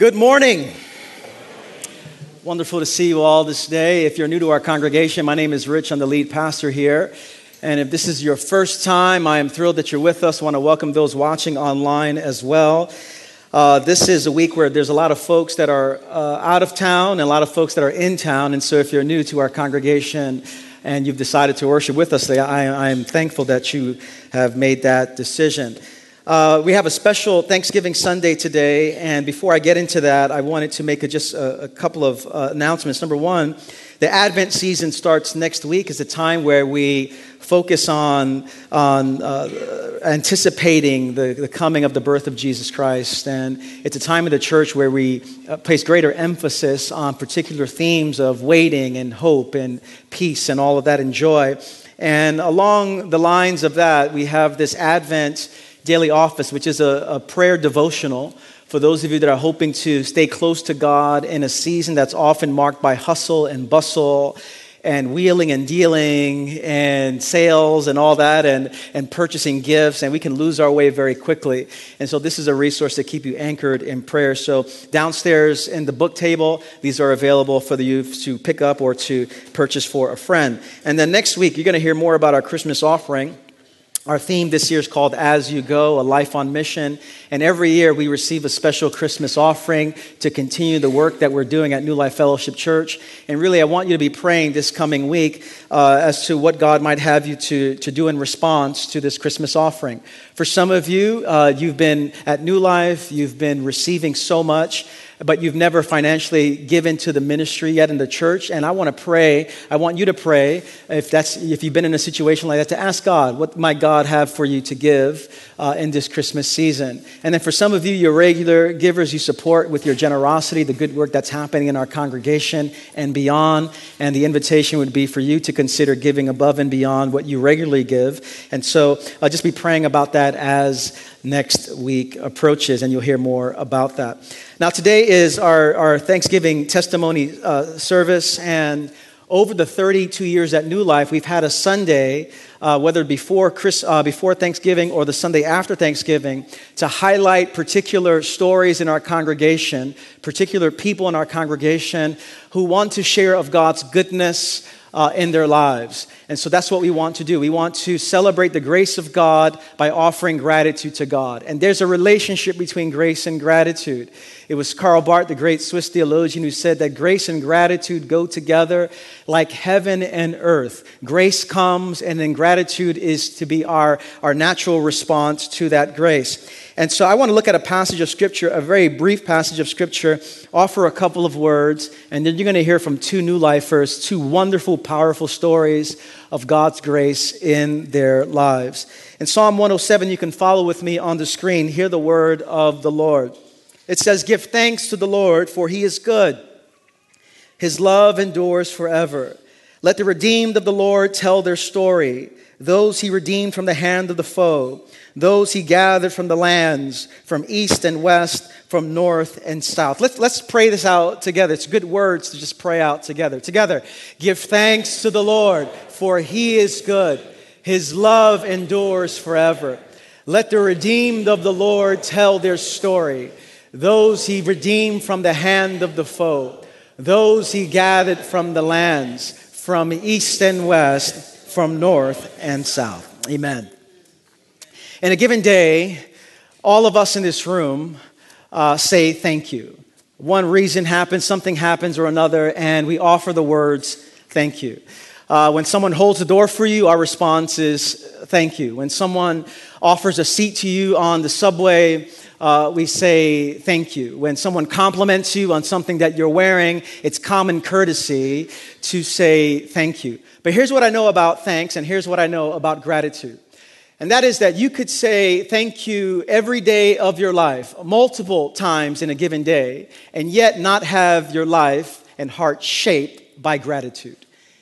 Good morning. Wonderful to see you all this day. If you're new to our congregation, my name is Rich. I'm the lead pastor here. And if this is your first time, I am thrilled that you're with us. I want to welcome those watching online as well. Uh, this is a week where there's a lot of folks that are uh, out of town and a lot of folks that are in town. And so if you're new to our congregation, and you've decided to worship with us today, I, I am thankful that you have made that decision. Uh, we have a special Thanksgiving Sunday today, and before I get into that, I wanted to make a, just a, a couple of uh, announcements. Number one, the Advent season starts next week. It's a time where we focus on, on uh, anticipating the, the coming of the birth of Jesus Christ. And it's a time in the church where we uh, place greater emphasis on particular themes of waiting and hope and peace and all of that and joy. And along the lines of that, we have this Advent daily office, which is a, a prayer devotional for those of you that are hoping to stay close to God in a season that's often marked by hustle and bustle and wheeling and dealing and sales and all that and, and purchasing gifts and we can lose our way very quickly. And so this is a resource to keep you anchored in prayer. So downstairs in the book table these are available for the youth to pick up or to purchase for a friend. And then next week you're going to hear more about our christmas offering our theme this year is called As You Go, a life on mission. And every year we receive a special Christmas offering to continue the work that we're doing at New Life Fellowship Church. And really, I want you to be praying this coming week uh, as to what God might have you to, to do in response to this Christmas offering. For some of you, uh, you've been at New Life, you've been receiving so much but you've never financially given to the ministry yet in the church. And I want to pray, I want you to pray, if, that's, if you've been in a situation like that, to ask God, what might God have for you to give uh, in this Christmas season? And then for some of you, you're regular givers, you support with your generosity the good work that's happening in our congregation and beyond. And the invitation would be for you to consider giving above and beyond what you regularly give. And so I'll just be praying about that as next week approaches, and you'll hear more about that. Now, today is our, our Thanksgiving testimony uh, service, and over the 32 years at New Life, we've had a Sunday, uh, whether before, Chris, uh, before Thanksgiving or the Sunday after Thanksgiving, to highlight particular stories in our congregation, particular people in our congregation who want to share of God's goodness uh, in their lives. And so that's what we want to do. We want to celebrate the grace of God by offering gratitude to God. And there's a relationship between grace and gratitude. It was Karl Barth, the great Swiss theologian, who said that grace and gratitude go together like heaven and earth. Grace comes, and then gratitude is to be our, our natural response to that grace. And so I want to look at a passage of Scripture, a very brief passage of Scripture, offer a couple of words, and then you're going to hear from two new lifers, two wonderful, powerful stories of God's grace in their lives. In Psalm 107, you can follow with me on the screen. Hear the word of the Lord. It says, Give thanks to the Lord, for he is good. His love endures forever. Let the redeemed of the Lord tell their story, those he redeemed from the hand of the foe, those he gathered from the lands, from east and west, from north and south. Let's, let's pray this out together. It's good words to just pray out together. Together, give thanks to the Lord, for he is good. His love endures forever. Let the redeemed of the Lord tell their story. Those he redeemed from the hand of the foe, those he gathered from the lands, from east and west, from north and south. Amen. In a given day, all of us in this room uh, say thank you. One reason happens, something happens or another, and we offer the words thank you. Uh, when someone holds the door for you, our response is thank you. When someone offers a seat to you on the subway, uh, we say thank you. When someone compliments you on something that you're wearing, it's common courtesy to say thank you. But here's what I know about thanks, and here's what I know about gratitude. And that is that you could say thank you every day of your life, multiple times in a given day, and yet not have your life and heart shaped by gratitude.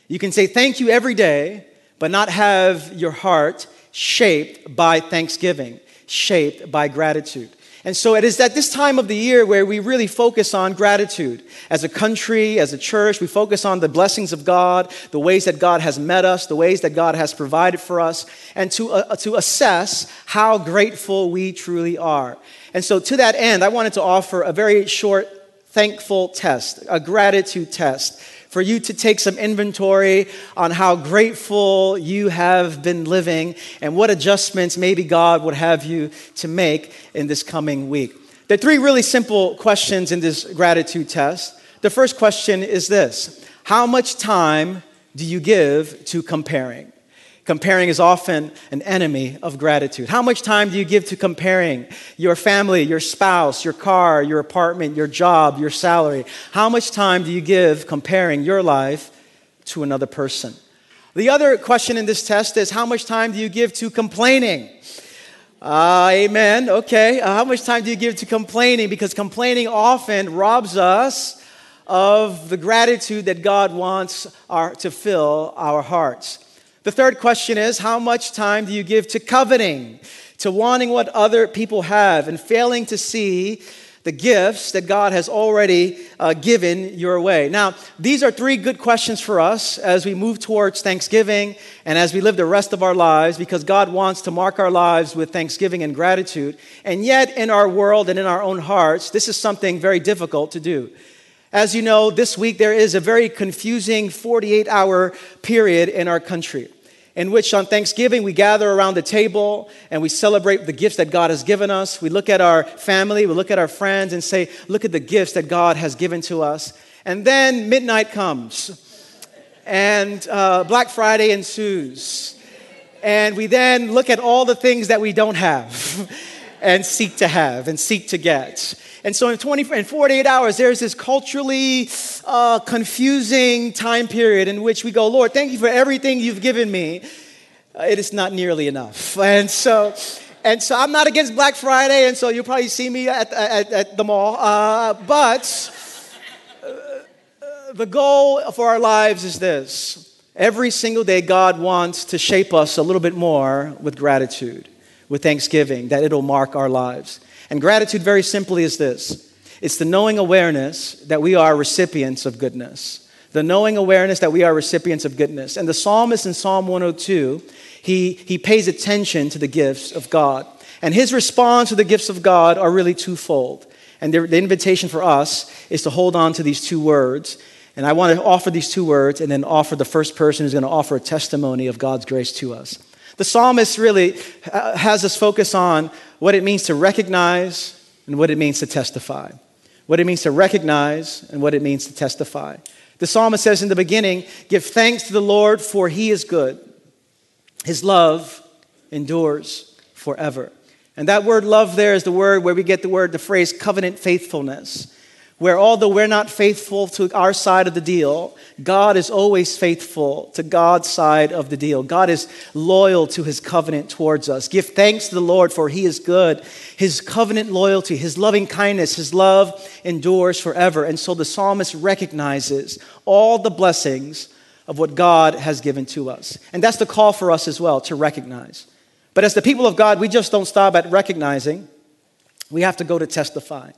You can say thank you every day, but not have your heart shaped by thanksgiving, shaped by gratitude. And so it is at this time of the year where we really focus on gratitude. As a country, as a church, we focus on the blessings of God, the ways that God has met us, the ways that God has provided for us, and to, uh, to assess how grateful we truly are. And so, to that end, I wanted to offer a very short thankful test, a gratitude test for you to take some inventory on how grateful you have been living and what adjustments maybe God would have you to make in this coming week. There are three really simple questions in this gratitude test. The first question is this How much time do you give to comparing? Comparing is often an enemy of gratitude. How much time do you give to comparing your family, your spouse, your car, your apartment, your job, your salary? How much time do you give comparing your life to another person? The other question in this test is how much time do you give to complaining? Uh, amen. Okay. Uh, how much time do you give to complaining? Because complaining often robs us of the gratitude that God wants our, to fill our hearts. The third question is how much time do you give to coveting, to wanting what other people have, and failing to see the gifts that God has already uh, given your way? Now, these are three good questions for us as we move towards Thanksgiving and as we live the rest of our lives because God wants to mark our lives with thanksgiving and gratitude. And yet, in our world and in our own hearts, this is something very difficult to do. As you know, this week there is a very confusing 48 hour period in our country in which on Thanksgiving we gather around the table and we celebrate the gifts that God has given us. We look at our family, we look at our friends and say, Look at the gifts that God has given to us. And then midnight comes and uh, Black Friday ensues. And we then look at all the things that we don't have and seek to have and seek to get. And so in 20 in 48 hours, there's this culturally uh, confusing time period in which we go, Lord, thank you for everything you've given me. Uh, it is not nearly enough. And so, and so I'm not against Black Friday, and so you'll probably see me at, at, at the mall. Uh, but uh, the goal for our lives is this. Every single day, God wants to shape us a little bit more with gratitude, with thanksgiving, that it'll mark our lives. And gratitude, very simply, is this it's the knowing awareness that we are recipients of goodness. The knowing awareness that we are recipients of goodness. And the psalmist in Psalm 102, he, he pays attention to the gifts of God. And his response to the gifts of God are really twofold. And the, the invitation for us is to hold on to these two words. And I want to offer these two words and then offer the first person who's going to offer a testimony of God's grace to us. The psalmist really uh, has us focus on what it means to recognize and what it means to testify. What it means to recognize and what it means to testify. The psalmist says in the beginning, Give thanks to the Lord, for he is good. His love endures forever. And that word love there is the word where we get the word, the phrase covenant faithfulness where although we're not faithful to our side of the deal, God is always faithful to God's side of the deal. God is loyal to his covenant towards us. Give thanks to the Lord, for he is good. His covenant loyalty, his loving kindness, his love endures forever. And so the psalmist recognizes all the blessings of what God has given to us. And that's the call for us as well to recognize. But as the people of God, we just don't stop at recognizing, we have to go to testify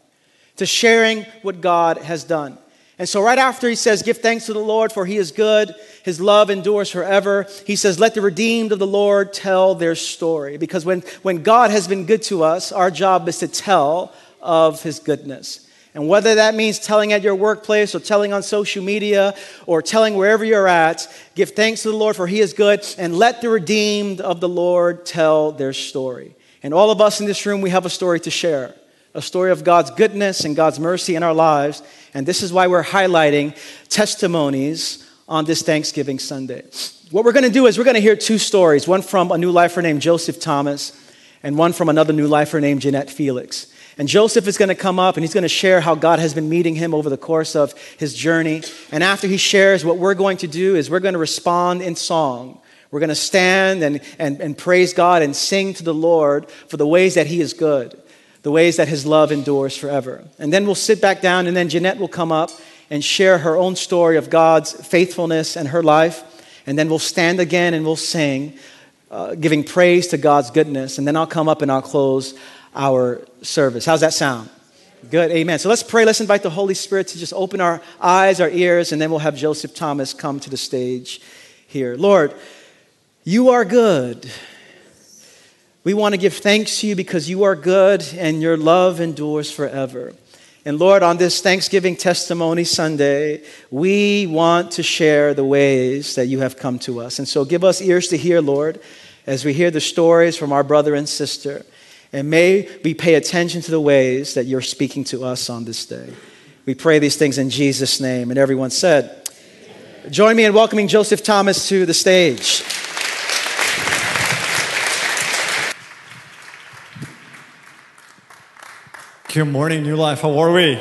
to sharing what God has done. And so, right after he says, Give thanks to the Lord, for he is good, his love endures forever, he says, Let the redeemed of the Lord tell their story. Because when, when God has been good to us, our job is to tell of his goodness. And whether that means telling at your workplace or telling on social media or telling wherever you're at, give thanks to the Lord, for he is good, and let the redeemed of the Lord tell their story. And all of us in this room, we have a story to share a story of God's goodness and God's mercy in our lives. And this is why we're highlighting testimonies on this Thanksgiving Sunday. What we're going to do is we're going to hear two stories one from a new lifer named Joseph Thomas, and one from another new lifer named Jeanette Felix. And Joseph is going to come up and he's going to share how God has been meeting him over the course of his journey. And after he shares, what we're going to do is we're going to respond in song. We're going to stand and, and, and praise God and sing to the Lord for the ways that he is good the ways that his love endures forever. And then we'll sit back down, and then Jeanette will come up and share her own story of God's faithfulness and her life. And then we'll stand again and we'll sing, uh, giving praise to God's goodness. And then I'll come up and I'll close our service. How's that sound? Good, amen. So let's pray. Let's invite the Holy Spirit to just open our eyes, our ears, and then we'll have Joseph Thomas come to the stage here. Lord, you are good. We want to give thanks to you because you are good and your love endures forever. And Lord, on this Thanksgiving Testimony Sunday, we want to share the ways that you have come to us. And so give us ears to hear, Lord, as we hear the stories from our brother and sister. And may we pay attention to the ways that you're speaking to us on this day. We pray these things in Jesus' name. And everyone said, Amen. Join me in welcoming Joseph Thomas to the stage. Good morning, New Life. How are we?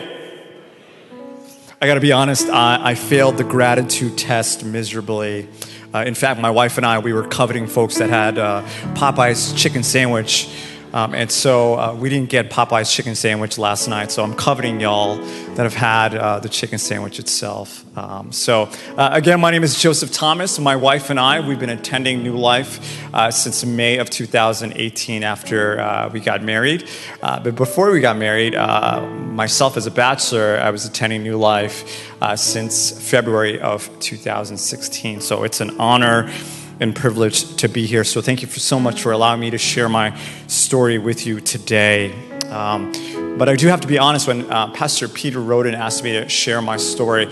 I got to be honest, I, I, failed the gratitude test miserably. Uh, in fact, my wife and I, we were coveting folks that had uh, Popeye's chicken sandwich um, and so uh, we didn't get Popeye's chicken sandwich last night. So I'm coveting y'all that have had uh, the chicken sandwich itself. Um, so uh, again, my name is Joseph Thomas. My wife and I, we've been attending New Life uh, since May of 2018 after uh, we got married. Uh, but before we got married, myself as a bachelor, I was attending New Life since February of 2016. So it's an honor and privileged to be here. So thank you for so much for allowing me to share my story with you today. Um, but I do have to be honest, when uh, Pastor Peter Roden asked me to share my story,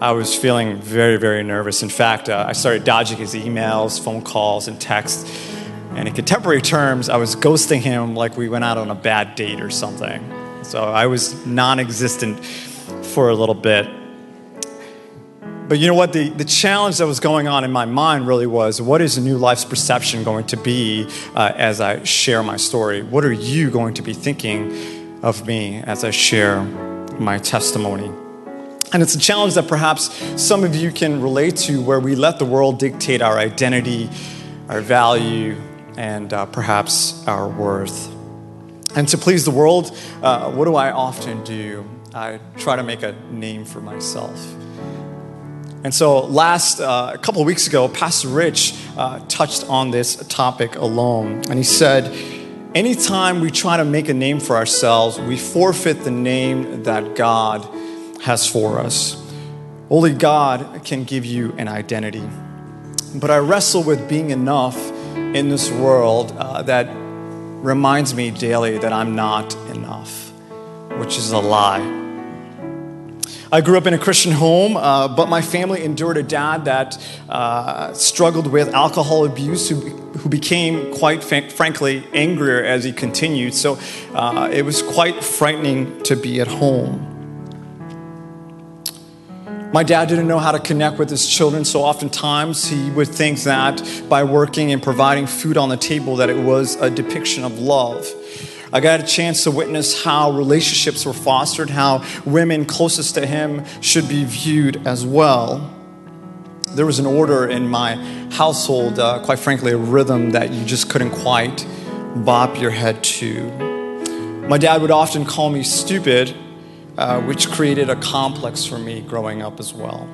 I was feeling very, very nervous. In fact, uh, I started dodging his emails, phone calls, and texts. And in contemporary terms, I was ghosting him like we went out on a bad date or something. So I was non existent for a little bit. But you know what? The, the challenge that was going on in my mind really was what is a New Life's perception going to be uh, as I share my story? What are you going to be thinking of me as I share my testimony? And it's a challenge that perhaps some of you can relate to where we let the world dictate our identity, our value, and uh, perhaps our worth. And to please the world, uh, what do I often do? I try to make a name for myself. And so, last uh, a couple weeks ago, Pastor Rich uh, touched on this topic alone. And he said, Anytime we try to make a name for ourselves, we forfeit the name that God has for us. Only God can give you an identity. But I wrestle with being enough in this world uh, that reminds me daily that I'm not enough, which is a lie. I grew up in a Christian home, uh, but my family endured a dad that uh, struggled with alcohol abuse, who, who became, quite frankly, angrier as he continued. So uh, it was quite frightening to be at home. My dad didn't know how to connect with his children, so oftentimes he would think that by working and providing food on the table that it was a depiction of love. I got a chance to witness how relationships were fostered, how women closest to him should be viewed as well. There was an order in my household, uh, quite frankly, a rhythm that you just couldn't quite bop your head to. My dad would often call me stupid, uh, which created a complex for me growing up as well.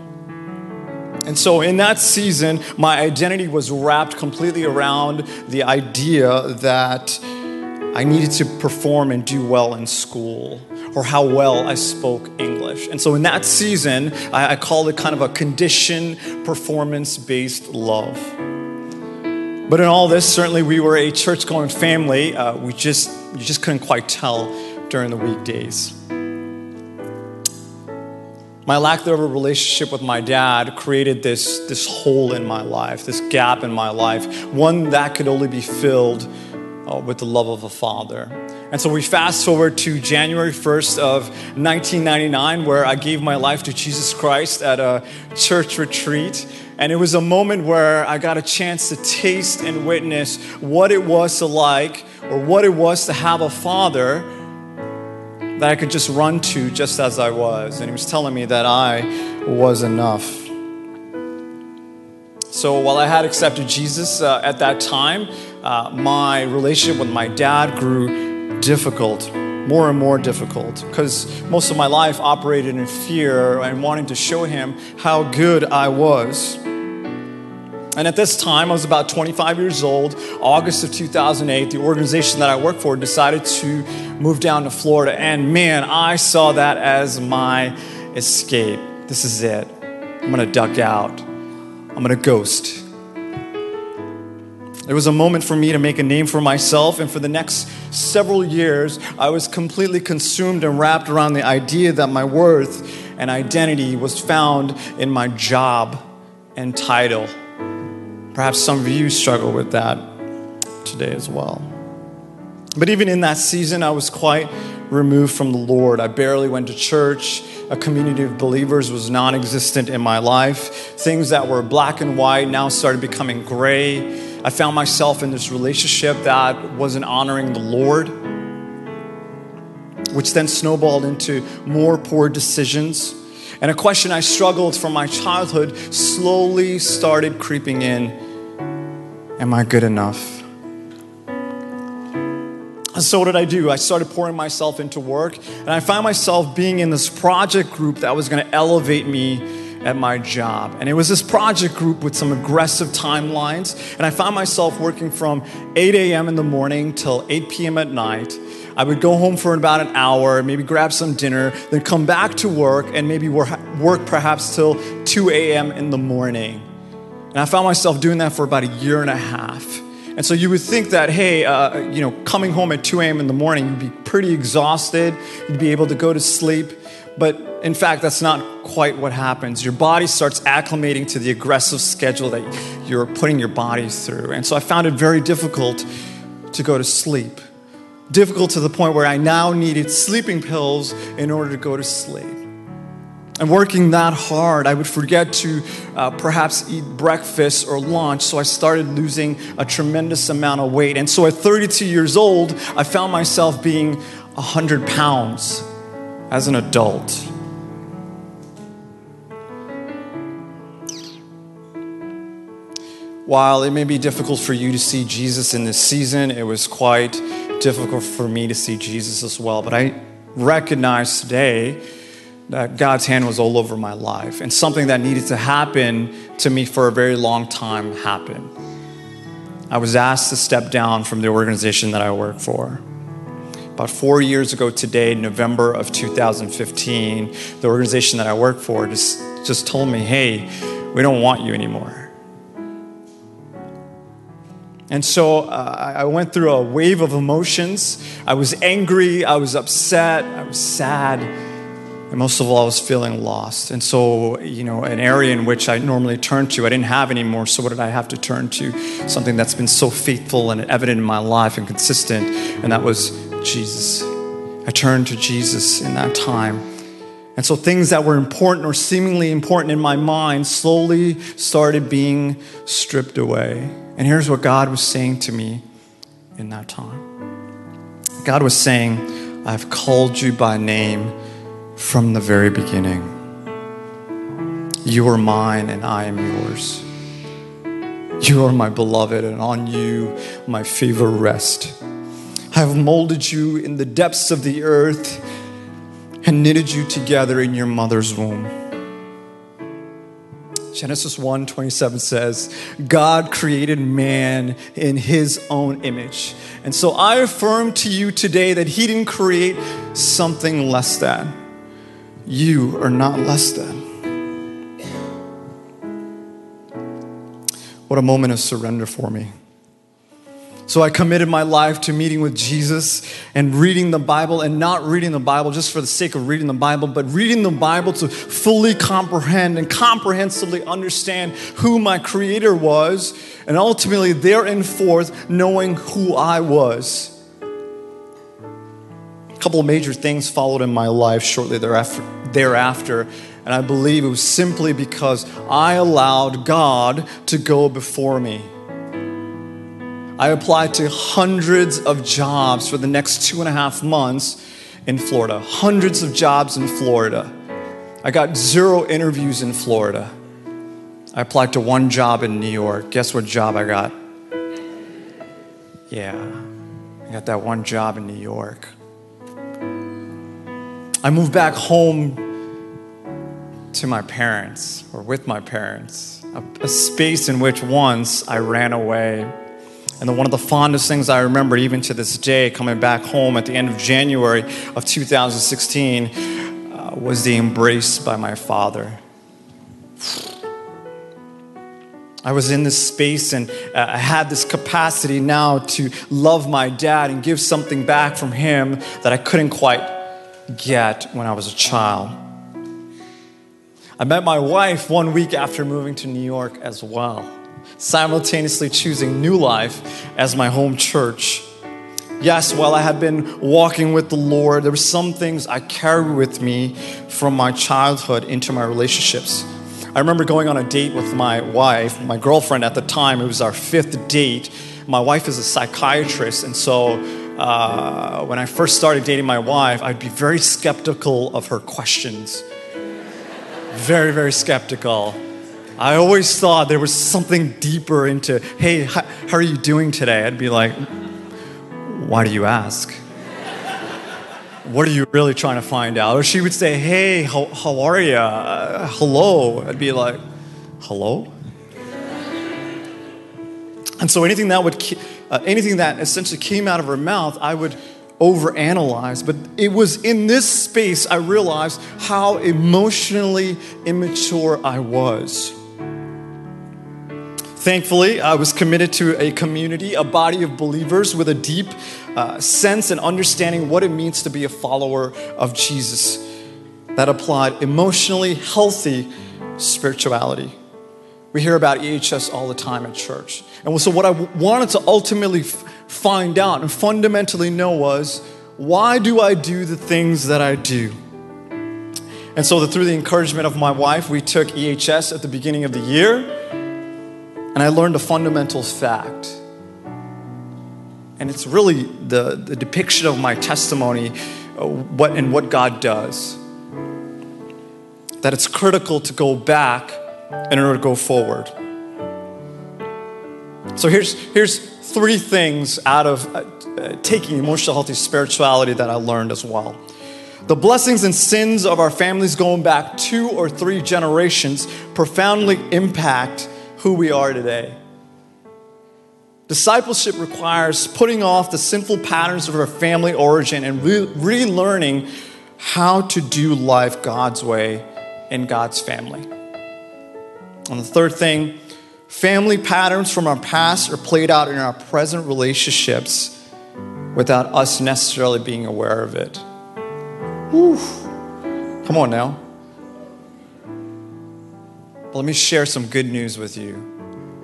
And so, in that season, my identity was wrapped completely around the idea that I needed to perform and do well in school or how well I spoke English. And so in that season, I, I called it kind of a condition performance based love. But in all this, certainly we were a church going family. Uh, we just, you just couldn't quite tell during the weekdays. My lack of a relationship with my dad created this, this hole in my life, this gap in my life, one that could only be filled uh, with the love of a father. And so we fast forward to January 1st of 1999, where I gave my life to Jesus Christ at a church retreat. And it was a moment where I got a chance to taste and witness what it was to like, or what it was to have a father that I could just run to just as I was. And he was telling me that I was enough. So while I had accepted Jesus uh, at that time, uh, my relationship with my dad grew difficult, more and more difficult, because most of my life operated in fear and wanting to show him how good I was. And at this time, I was about 25 years old. August of 2008, the organization that I worked for decided to move down to Florida. And man, I saw that as my escape. This is it. I'm gonna duck out, I'm gonna ghost. It was a moment for me to make a name for myself, and for the next several years, I was completely consumed and wrapped around the idea that my worth and identity was found in my job and title. Perhaps some of you struggle with that today as well. But even in that season, I was quite removed from the Lord. I barely went to church. A community of believers was non existent in my life. Things that were black and white now started becoming gray. I found myself in this relationship that wasn't honoring the Lord, which then snowballed into more poor decisions. And a question I struggled from my childhood slowly started creeping in Am I good enough? And so, what did I do? I started pouring myself into work, and I found myself being in this project group that was going to elevate me at my job. And it was this project group with some aggressive timelines, and I found myself working from 8 a.m. in the morning till 8 p.m. at night. I would go home for about an hour, maybe grab some dinner, then come back to work and maybe work perhaps till 2 a.m. in the morning. And I found myself doing that for about a year and a half. And so you would think that, hey, uh, you know, coming home at 2 a.m. in the morning, you'd be pretty exhausted, you'd be able to go to sleep. But in fact, that's not quite what happens. Your body starts acclimating to the aggressive schedule that you're putting your body through. And so I found it very difficult to go to sleep. Difficult to the point where I now needed sleeping pills in order to go to sleep and working that hard, I would forget to uh, perhaps eat breakfast or lunch. So I started losing a tremendous amount of weight. And so at 32 years old, I found myself being 100 pounds as an adult. While it may be difficult for you to see Jesus in this season, it was quite difficult for me to see Jesus as well. But I recognize today that God's hand was all over my life and something that needed to happen to me for a very long time happened. I was asked to step down from the organization that I work for. About four years ago today, November of 2015, the organization that I work for just, just told me, hey, we don't want you anymore. And so uh, I went through a wave of emotions. I was angry, I was upset, I was sad. And most of all, I was feeling lost. And so, you know, an area in which I normally turn to, I didn't have anymore. So, what did I have to turn to? Something that's been so faithful and evident in my life and consistent, and that was Jesus. I turned to Jesus in that time. And so, things that were important or seemingly important in my mind slowly started being stripped away. And here's what God was saying to me in that time God was saying, I've called you by name from the very beginning. You are mine and I am yours. You are my beloved, and on you my favor rest. I have molded you in the depths of the earth and knitted you together in your mother's womb. Genesis 1 27 says, God created man in his own image. And so I affirm to you today that he didn't create something less than you are not less than. What a moment of surrender for me. So I committed my life to meeting with Jesus and reading the Bible, and not reading the Bible just for the sake of reading the Bible, but reading the Bible to fully comprehend and comprehensively understand who my Creator was, and ultimately, therein-forth, knowing who I was. A couple of major things followed in my life shortly thereafter thereafter. And I believe it was simply because I allowed God to go before me. I applied to hundreds of jobs for the next two and a half months in Florida, hundreds of jobs in Florida. I got zero interviews in Florida. I applied to one job in New York. Guess what job I got? Yeah, I got that one job in New York. I moved back home to my parents or with my parents, a, a, space in which once I ran away. And one of the fondest things I remember, even to this day, coming back home at the end of January of 2016, uh, was the embrace by my father. I was in this space and uh, I had this capacity now to love my dad and give something back from him that I couldn't quite get when I was a child. I met my wife one week after moving to New York as well, simultaneously choosing New Life as my home church. Yes, while I had been walking with the Lord, there were some things I carried with me from my childhood into my relationships. I remember going on a date with my wife, my girlfriend at the time. It was our fifth date. My wife is a psychiatrist, and so uh, when I first started dating my wife, I'd be very skeptical of her questions. very, very skeptical. I always thought there was something deeper into, hey, how, how are you doing today? I'd be like, why do you ask? what are you really trying to find out? Or she would say, Hey, how, how are you? Uh, hello. I'd be like, Hello? And so anything that would, uh, anything that essentially came out of her mouth, I would overanalyze. But it was in this space I realized how emotionally immature I was. Thankfully, I was committed to a community, a body of believers with a deep uh, sense and understanding what it means to be a follower of Jesus that applied emotionally healthy spirituality. We hear about EHS all the time at church. And so, what I wanted to ultimately f- find out and fundamentally know was why do I do the things that I do? And so, through the encouragement of my wife, we took EHS at the beginning of the year, and I learned a fundamental fact and it's really the, the depiction of my testimony uh, what, and what God does. That it's critical to go back in order to go forward. So here's, here's three things out of uh, taking emotional healthy spirituality that I learned as well. The blessings and sins of our families going back two or three generations profoundly impact who we are today. Discipleship requires putting off the sinful patterns of our family origin and re- relearning how to do life God's way in God's family. And the third thing, family patterns from our past are played out in our present relationships without us necessarily being aware of it. Whew. Come on now. But let me share some good news with you.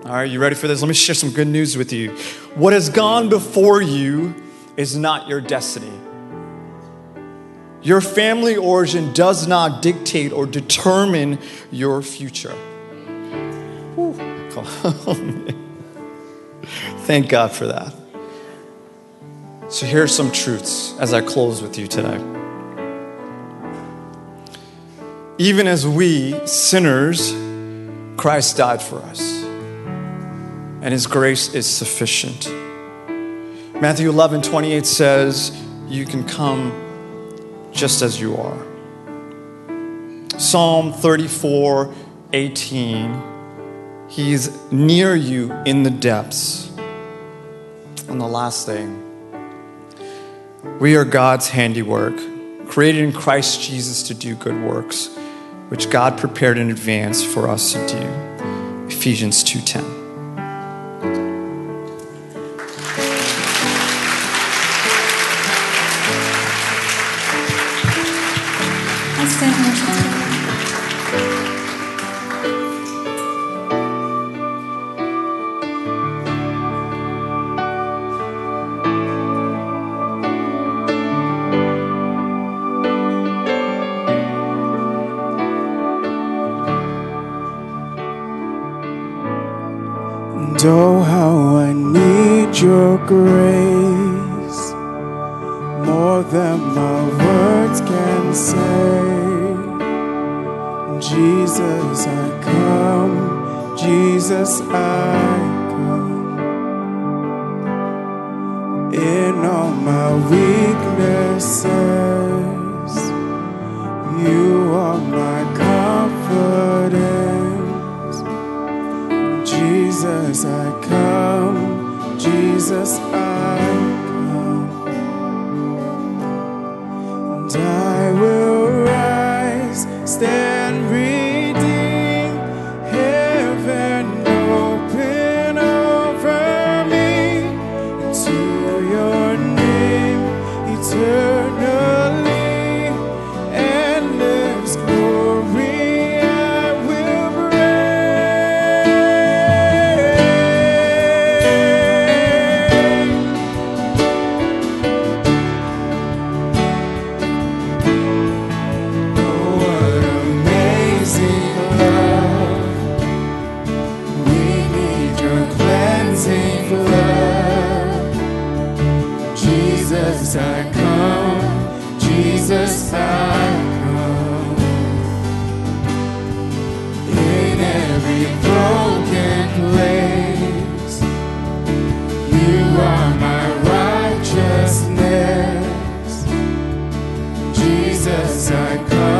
All right, you ready for this? Let me share some good news with you. What has gone before you is not your destiny. Your family origin does not dictate or determine your future. Thank God for that. So, here are some truths as I close with you today. Even as we, sinners, Christ died for us and his grace is sufficient. Matthew 11, 28 says, You can come just as you are. Psalm 34, 18, He's near you in the depths. And the last thing, we are God's handiwork, created in Christ Jesus to do good works, which God prepared in advance for us to do. Ephesians 2:10. I need your grace more than my words can say. Jesus, I come. Jesus, I come. In all my weaknesses, you are my confidence. Jesus, I. Jesus, yes, I come.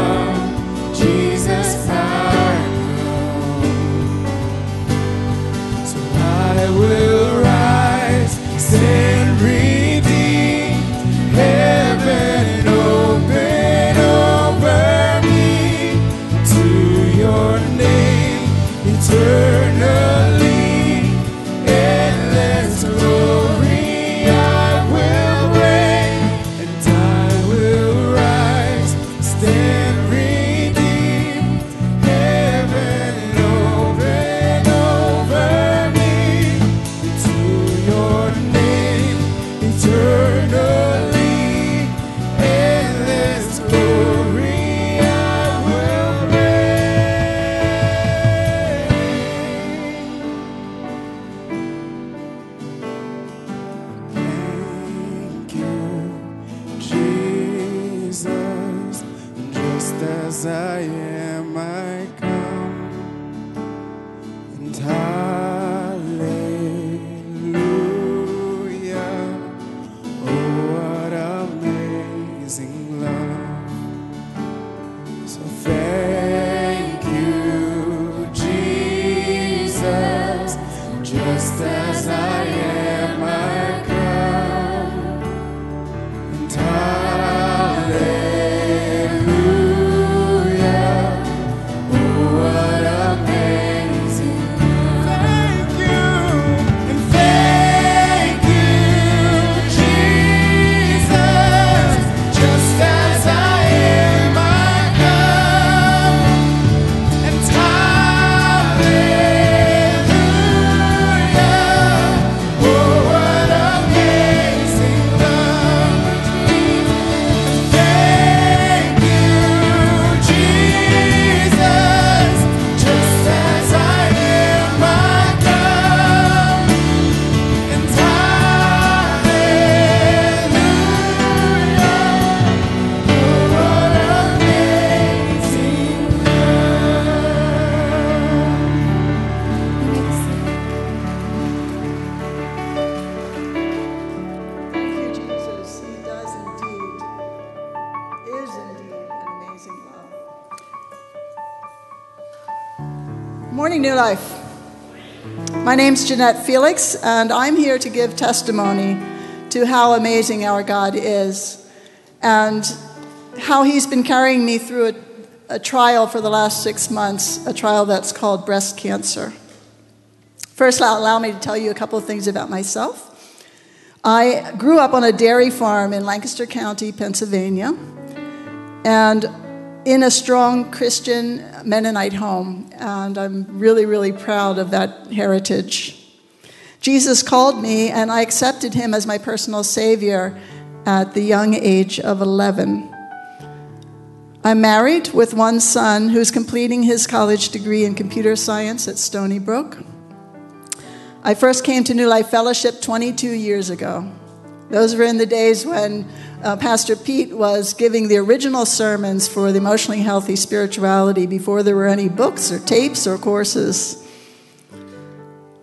Name's Jeanette Felix, and I'm here to give testimony to how amazing our God is and how He's been carrying me through a, a trial for the last six months, a trial that's called breast cancer. First, allow me to tell you a couple of things about myself. I grew up on a dairy farm in Lancaster County, Pennsylvania, and in a strong Christian Mennonite home, and I'm really, really proud of that heritage. Jesus called me, and I accepted him as my personal Savior at the young age of 11. I'm married with one son who's completing his college degree in computer science at Stony Brook. I first came to New Life Fellowship 22 years ago. Those were in the days when uh, Pastor Pete was giving the original sermons for the emotionally healthy spirituality before there were any books or tapes or courses.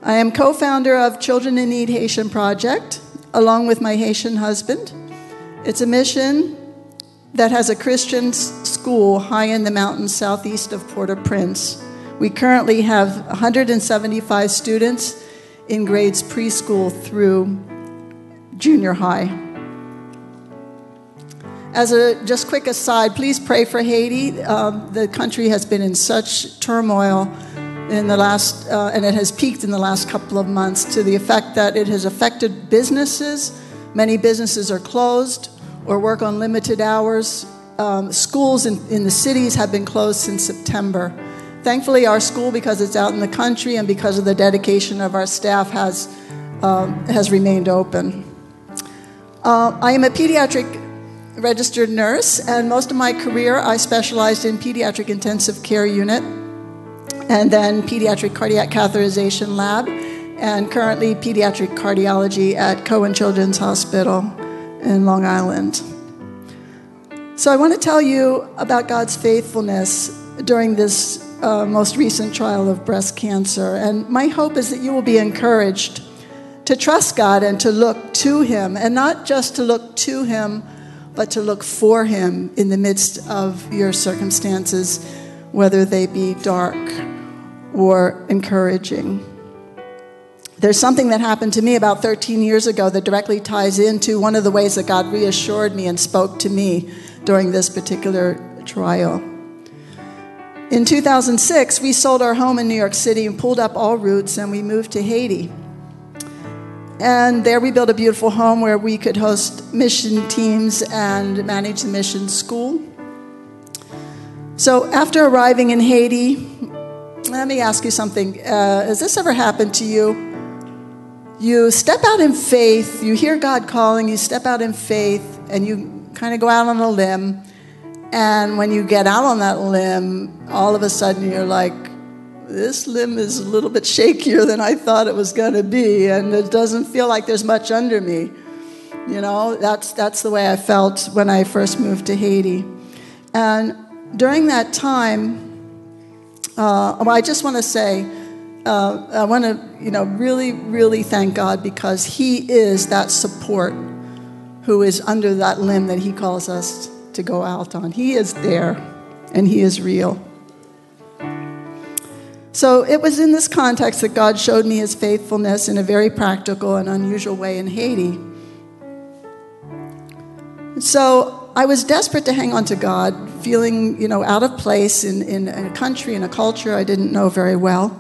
I am co founder of Children in Need Haitian Project, along with my Haitian husband. It's a mission that has a Christian school high in the mountains southeast of Port au Prince. We currently have 175 students in grades preschool through junior high. As a just quick aside, please pray for Haiti. Um, the country has been in such turmoil in the last, uh, and it has peaked in the last couple of months to the effect that it has affected businesses. Many businesses are closed or work on limited hours. Um, schools in, in the cities have been closed since September. Thankfully, our school, because it's out in the country and because of the dedication of our staff, has, um, has remained open. Uh, I am a pediatric registered nurse, and most of my career I specialized in pediatric intensive care unit and then pediatric cardiac catheterization lab, and currently pediatric cardiology at Cohen Children's Hospital in Long Island. So I want to tell you about God's faithfulness during this uh, most recent trial of breast cancer, and my hope is that you will be encouraged to trust God and to look to Him, and not just to look to Him, but to look for Him in the midst of your circumstances, whether they be dark or encouraging. There's something that happened to me about 13 years ago that directly ties into one of the ways that God reassured me and spoke to me during this particular trial. In 2006, we sold our home in New York City and pulled up all roots, and we moved to Haiti. And there we built a beautiful home where we could host mission teams and manage the mission school. So after arriving in Haiti, let me ask you something. Uh, has this ever happened to you? You step out in faith, you hear God calling, you step out in faith, and you kind of go out on a limb. And when you get out on that limb, all of a sudden you're like, this limb is a little bit shakier than I thought it was going to be, and it doesn't feel like there's much under me. You know, that's, that's the way I felt when I first moved to Haiti. And during that time, uh, well, I just want to say, uh, I want to, you know, really, really thank God because He is that support who is under that limb that He calls us to go out on. He is there and He is real. So it was in this context that God showed me His faithfulness in a very practical and unusual way in Haiti. So I was desperate to hang on to God, feeling, you know, out of place in, in a country and a culture I didn't know very well.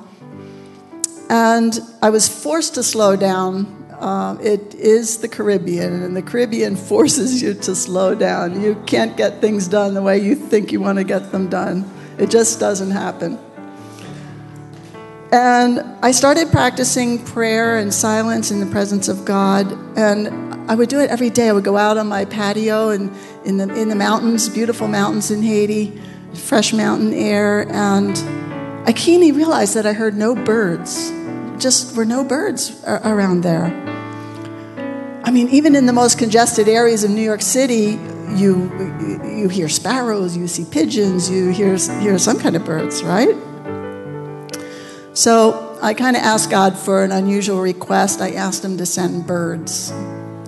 And I was forced to slow down. Uh, it is the Caribbean, and the Caribbean forces you to slow down. You can't get things done the way you think you want to get them done. It just doesn't happen. And I started practicing prayer and silence in the presence of God. And I would do it every day. I would go out on my patio and in the, in the mountains, beautiful mountains in Haiti, fresh mountain air. And I keenly realized that I heard no birds. Just were no birds around there. I mean, even in the most congested areas of New York City, you, you hear sparrows, you see pigeons, you hear, hear some kind of birds, right? So I kind of asked God for an unusual request. I asked Him to send birds.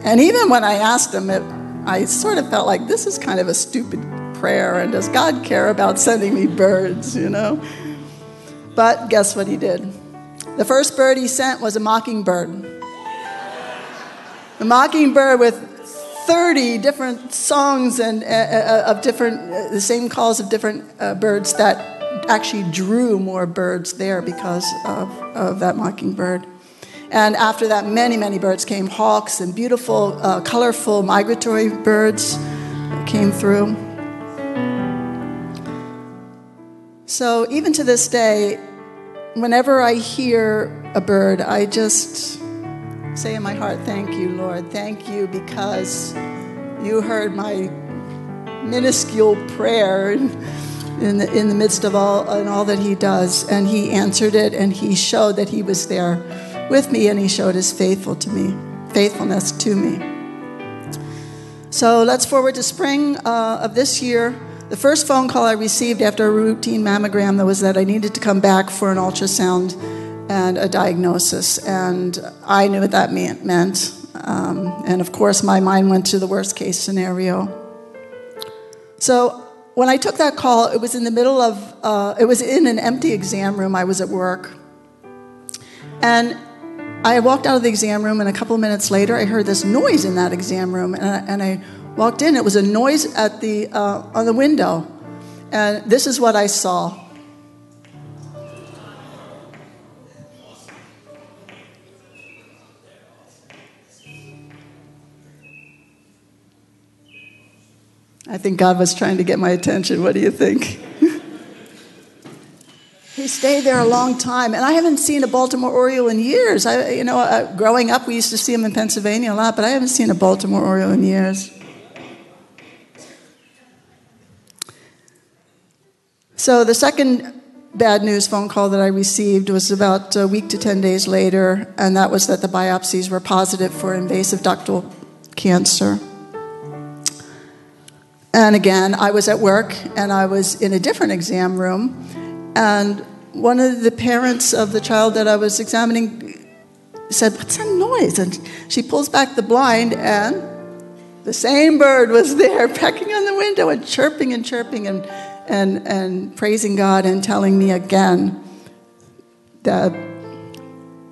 And even when I asked Him, it, I sort of felt like this is kind of a stupid prayer. And does God care about sending me birds, you know? But guess what He did? The first bird He sent was a mockingbird. A mockingbird with 30 different songs and uh, uh, of different, uh, the same calls of different uh, birds that actually drew more birds there because of, of that mockingbird. And after that, many, many birds came hawks and beautiful, uh, colorful migratory birds came through. So even to this day, whenever I hear a bird, I just say in my heart, Thank you, Lord. Thank you because you heard my minuscule prayer in the, in the midst of all, and all that He does. And He answered it and He showed that He was there with me and He showed His faithful to me, faithfulness to me. So let's forward to spring uh, of this year. The first phone call I received after a routine mammogram that was that I needed to come back for an ultrasound and a diagnosis, and I knew what that meant. Um, and of course, my mind went to the worst case scenario. So when I took that call, it was in the middle of, uh, it was in an empty exam room. I was at work. And I walked out of the exam room, and a couple of minutes later, I heard this noise in that exam room. And I, and I walked in. It was a noise at the, uh, on the window. And this is what I saw. I think God was trying to get my attention. What do you think? he stayed there a long time, and I haven't seen a Baltimore Oriole in years. I, you know, uh, growing up, we used to see them in Pennsylvania a lot, but I haven't seen a Baltimore Oriole in years. So the second bad news phone call that I received was about a week to 10 days later, and that was that the biopsies were positive for invasive ductal cancer. And again, I was at work and I was in a different exam room. And one of the parents of the child that I was examining said, What's that noise? And she pulls back the blind, and the same bird was there pecking on the window and chirping and chirping and, and, and praising God and telling me again that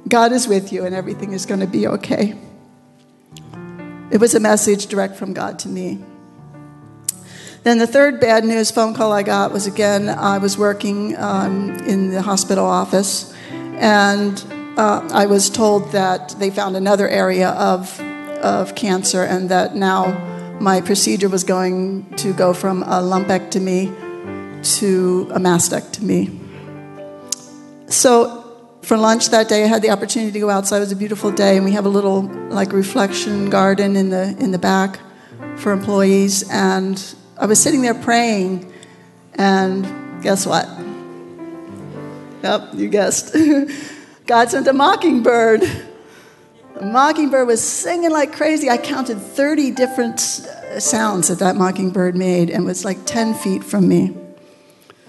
God is with you and everything is going to be okay. It was a message direct from God to me. Then the third bad news phone call I got was again, I was working um, in the hospital office, and uh, I was told that they found another area of, of cancer and that now my procedure was going to go from a lumpectomy to a mastectomy. So for lunch that day, I had the opportunity to go outside. It was a beautiful day, and we have a little like reflection garden in the in the back for employees. And I was sitting there praying, and guess what? Yep, you guessed. God sent a mockingbird. The mockingbird was singing like crazy. I counted 30 different uh, sounds that that mockingbird made and was like 10 feet from me.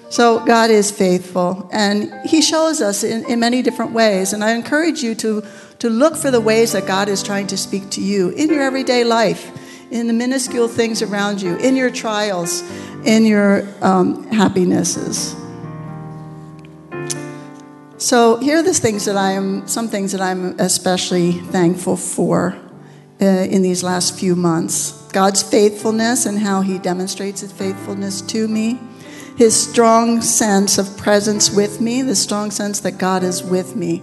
So God is faithful, and He shows us in, in many different ways. And I encourage you to, to look for the ways that God is trying to speak to you in your everyday life, in the minuscule things around you, in your trials, in your um, happinesses. So here are the things that I am, some things that I'm especially thankful for uh, in these last few months. God's faithfulness and how He demonstrates His faithfulness to me. His strong sense of presence with me, the strong sense that God is with me.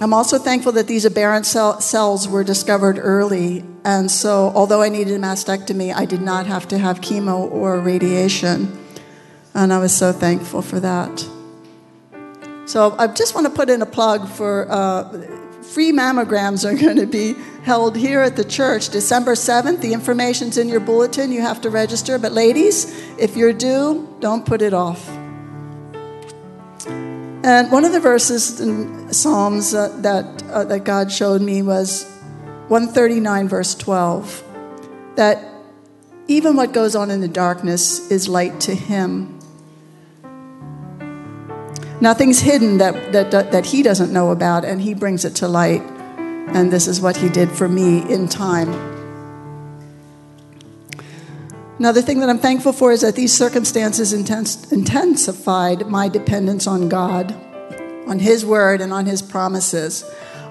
I'm also thankful that these aberrant cell- cells were discovered early. And so, although I needed a mastectomy, I did not have to have chemo or radiation. And I was so thankful for that. So, I just want to put in a plug for uh, free mammograms are going to be held here at the church December 7th. The information's in your bulletin. You have to register. But, ladies, if you're due, don't put it off. And one of the verses in Psalms uh, that, uh, that God showed me was 139, verse 12, that even what goes on in the darkness is light to Him. Nothing's hidden that, that, that He doesn't know about, and He brings it to light. And this is what He did for me in time. Another thing that I'm thankful for is that these circumstances intensified my dependence on God, on His word, and on His promises.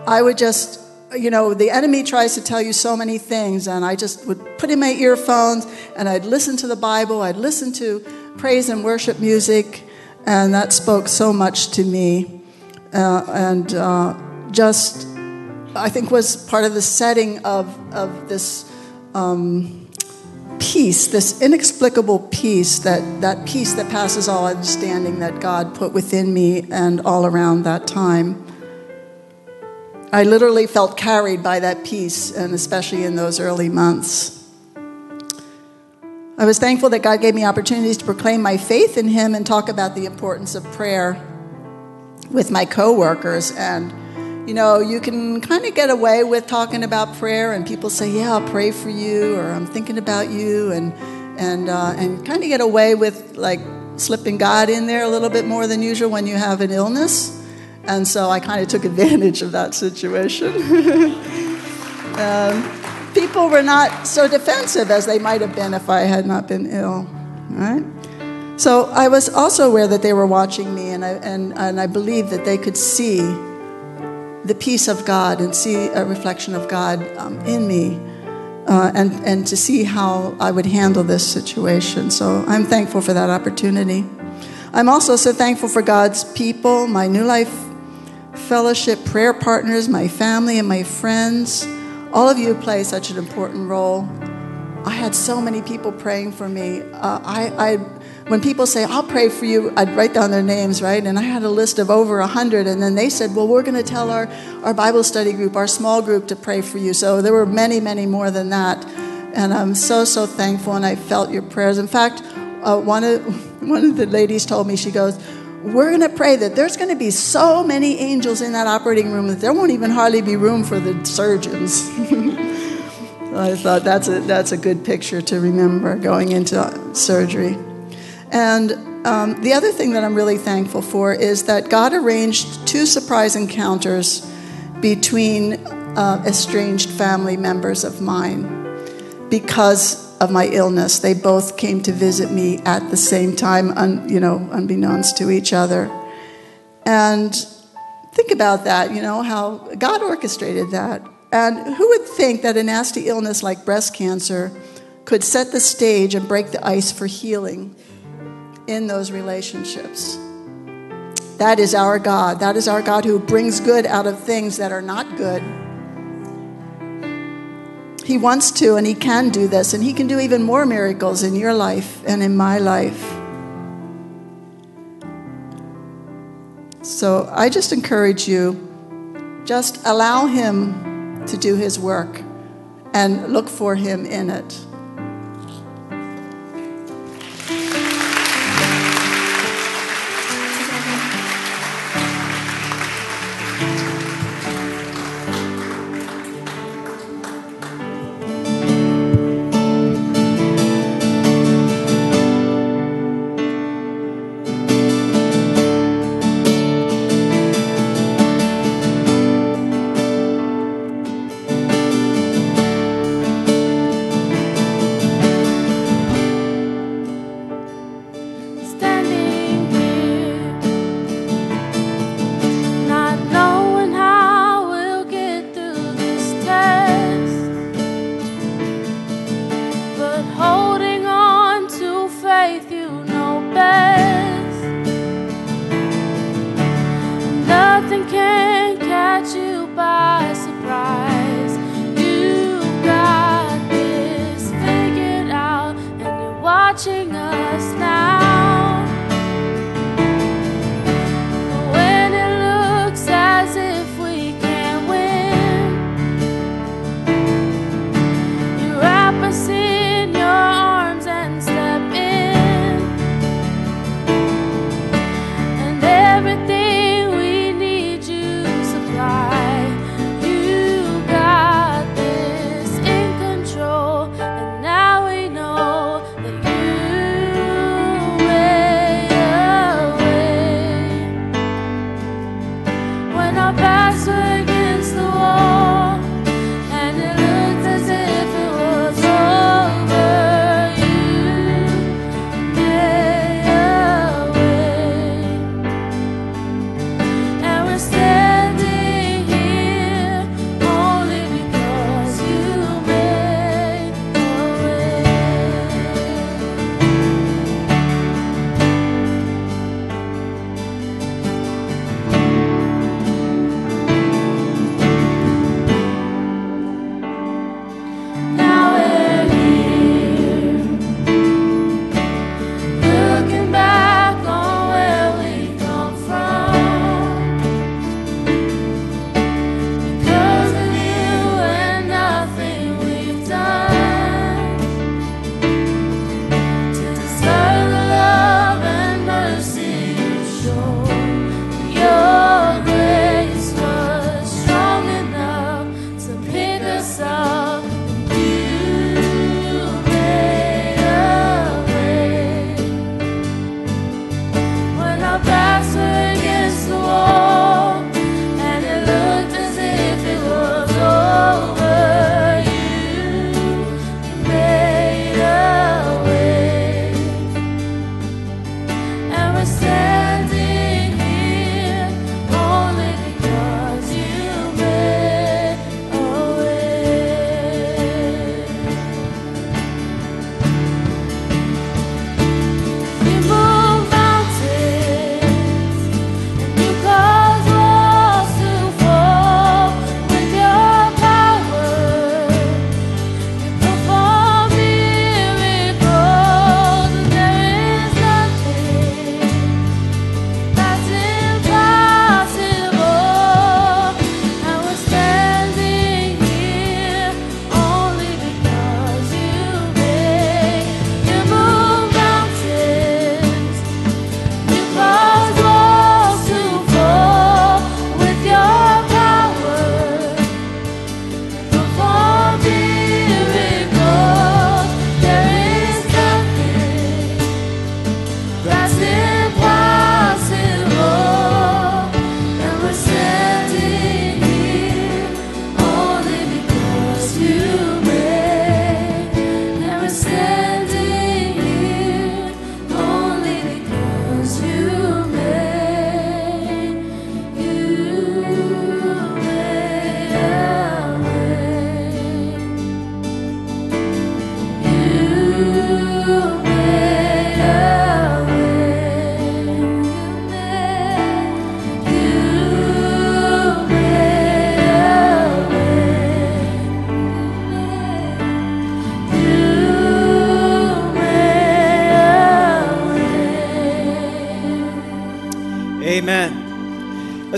I would just, you know, the enemy tries to tell you so many things, and I just would put in my earphones and I'd listen to the Bible, I'd listen to praise and worship music, and that spoke so much to me. Uh, and uh, just, I think, was part of the setting of, of this. Um, peace, this inexplicable peace, that, that peace that passes all understanding that God put within me and all around that time. I literally felt carried by that peace, and especially in those early months. I was thankful that God gave me opportunities to proclaim my faith in Him and talk about the importance of prayer with my coworkers and you know, you can kind of get away with talking about prayer, and people say, "Yeah, I'll pray for you," or "I'm thinking about you," and and uh, and kind of get away with like slipping God in there a little bit more than usual when you have an illness. And so I kind of took advantage of that situation. um, people were not so defensive as they might have been if I had not been ill. Right? So I was also aware that they were watching me, and I, and, and I believed that they could see the peace of God and see a reflection of God um, in me uh, and, and to see how I would handle this situation. So I'm thankful for that opportunity. I'm also so thankful for God's people, my New Life Fellowship prayer partners, my family, and my friends. All of you play such an important role. I had so many people praying for me. Uh, I, I when people say, I'll pray for you, I'd write down their names, right? And I had a list of over 100. And then they said, Well, we're going to tell our, our Bible study group, our small group, to pray for you. So there were many, many more than that. And I'm so, so thankful. And I felt your prayers. In fact, uh, one, of, one of the ladies told me, she goes, we're going to pray that there's going to be so many angels in that operating room that there won't even hardly be room for the surgeons. I thought that's a, that's a good picture to remember going into surgery. And um, the other thing that I'm really thankful for is that God arranged two surprise encounters between uh, estranged family members of mine because of my illness. They both came to visit me at the same time, un, you know, unbeknownst to each other. And think about that, you know, how God orchestrated that. And who would think that a nasty illness like breast cancer could set the stage and break the ice for healing in those relationships? That is our God. That is our God who brings good out of things that are not good. He wants to and He can do this, and He can do even more miracles in your life and in my life. So I just encourage you just allow Him to do His work and look for Him in it.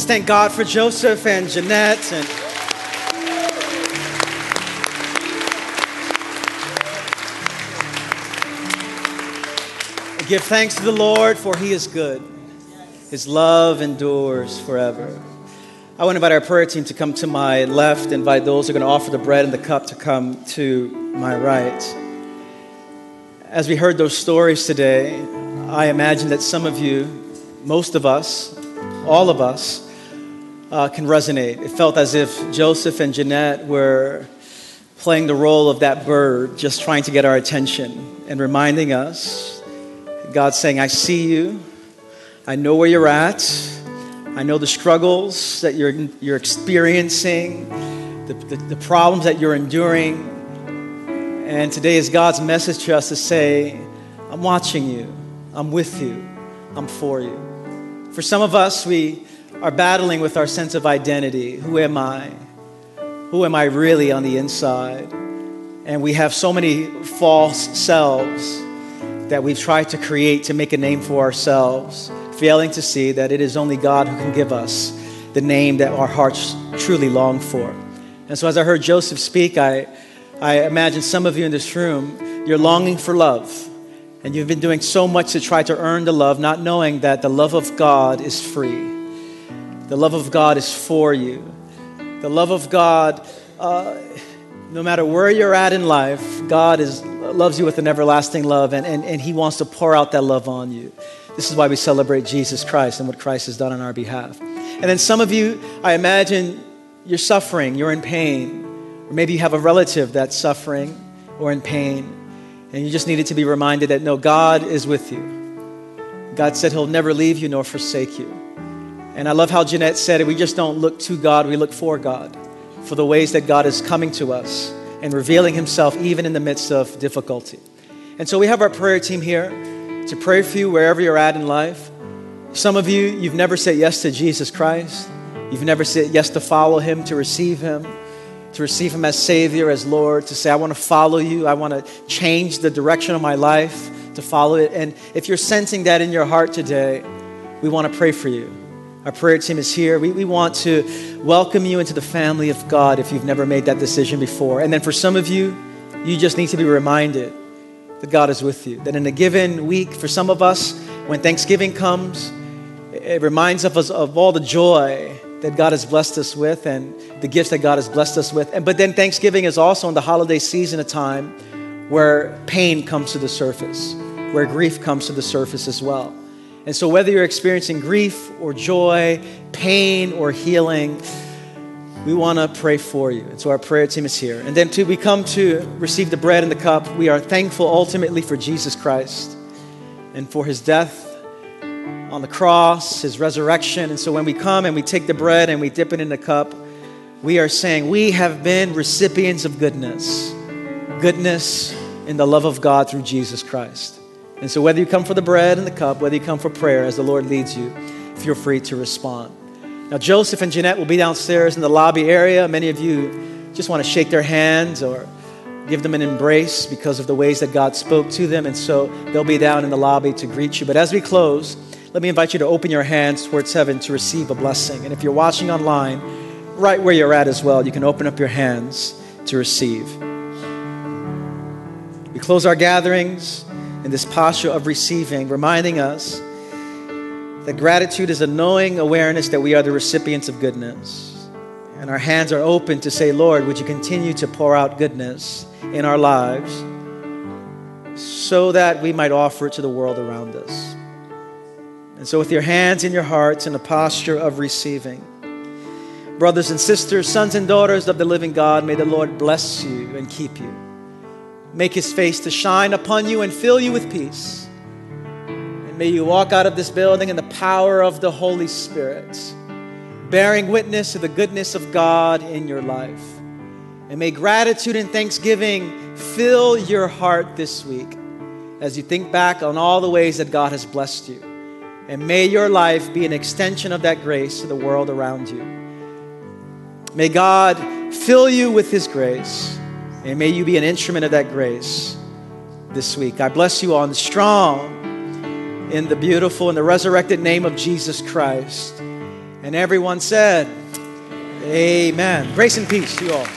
Thank God for Joseph and Jeanette and Give thanks to the Lord, for he is good. His love endures forever. I want to invite our prayer team to come to my left, invite those who are going to offer the bread and the cup to come to my right. As we heard those stories today, I imagine that some of you, most of us, all of us, uh, can resonate. It felt as if Joseph and Jeanette were playing the role of that bird, just trying to get our attention and reminding us God saying, I see you. I know where you're at. I know the struggles that you're, you're experiencing, the, the, the problems that you're enduring. And today is God's message to us to say, I'm watching you, I'm with you, I'm for you. For some of us, we are battling with our sense of identity. Who am I? Who am I really on the inside? And we have so many false selves that we've tried to create to make a name for ourselves, failing to see that it is only God who can give us the name that our hearts truly long for. And so, as I heard Joseph speak, I, I imagine some of you in this room, you're longing for love. And you've been doing so much to try to earn the love, not knowing that the love of God is free. The love of God is for you. The love of God, uh, no matter where you're at in life, God is, loves you with an everlasting love, and, and, and He wants to pour out that love on you. This is why we celebrate Jesus Christ and what Christ has done on our behalf. And then some of you, I imagine, you're suffering, you're in pain, or maybe you have a relative that's suffering or in pain, and you just needed to be reminded that no, God is with you. God said He'll never leave you nor forsake you. And I love how Jeanette said it we just don't look to God, we look for God, for the ways that God is coming to us and revealing Himself even in the midst of difficulty. And so we have our prayer team here to pray for you wherever you're at in life. Some of you, you've never said yes to Jesus Christ. You've never said yes to follow Him, to receive Him, to receive Him as Savior, as Lord, to say, I want to follow you. I want to change the direction of my life to follow it. And if you're sensing that in your heart today, we want to pray for you. Our prayer team is here. We, we want to welcome you into the family of God if you've never made that decision before. And then for some of you, you just need to be reminded that God is with you. That in a given week, for some of us, when Thanksgiving comes, it reminds us of all the joy that God has blessed us with and the gifts that God has blessed us with. And but then Thanksgiving is also in the holiday season a time where pain comes to the surface, where grief comes to the surface as well. And so whether you're experiencing grief or joy, pain or healing, we want to pray for you. And so our prayer team is here. And then to we come to receive the bread and the cup, we are thankful ultimately for Jesus Christ and for his death on the cross, his resurrection. And so when we come and we take the bread and we dip it in the cup, we are saying we have been recipients of goodness, goodness in the love of God through Jesus Christ. And so whether you come for the bread and the cup, whether you come for prayer as the Lord leads you, feel free to respond. Now, Joseph and Jeanette will be downstairs in the lobby area. Many of you just want to shake their hands or give them an embrace because of the ways that God spoke to them. And so they'll be down in the lobby to greet you. But as we close, let me invite you to open your hands towards heaven to receive a blessing. And if you're watching online, right where you're at as well, you can open up your hands to receive. We close our gatherings in this posture of receiving, reminding us that gratitude is a knowing awareness that we are the recipients of goodness. And our hands are open to say, Lord, would you continue to pour out goodness in our lives so that we might offer it to the world around us. And so, with your hands in your hearts in a posture of receiving, brothers and sisters, sons and daughters of the living God, may the Lord bless you and keep you. Make his face to shine upon you and fill you with peace. And may you walk out of this building in the power of the Holy Spirit, bearing witness to the goodness of God in your life. And may gratitude and thanksgiving fill your heart this week as you think back on all the ways that God has blessed you. And may your life be an extension of that grace to the world around you. May God fill you with His grace, and may you be an instrument of that grace this week. I bless you all strong in the beautiful and the resurrected name of Jesus Christ. And everyone said, Amen. Grace and peace to you all.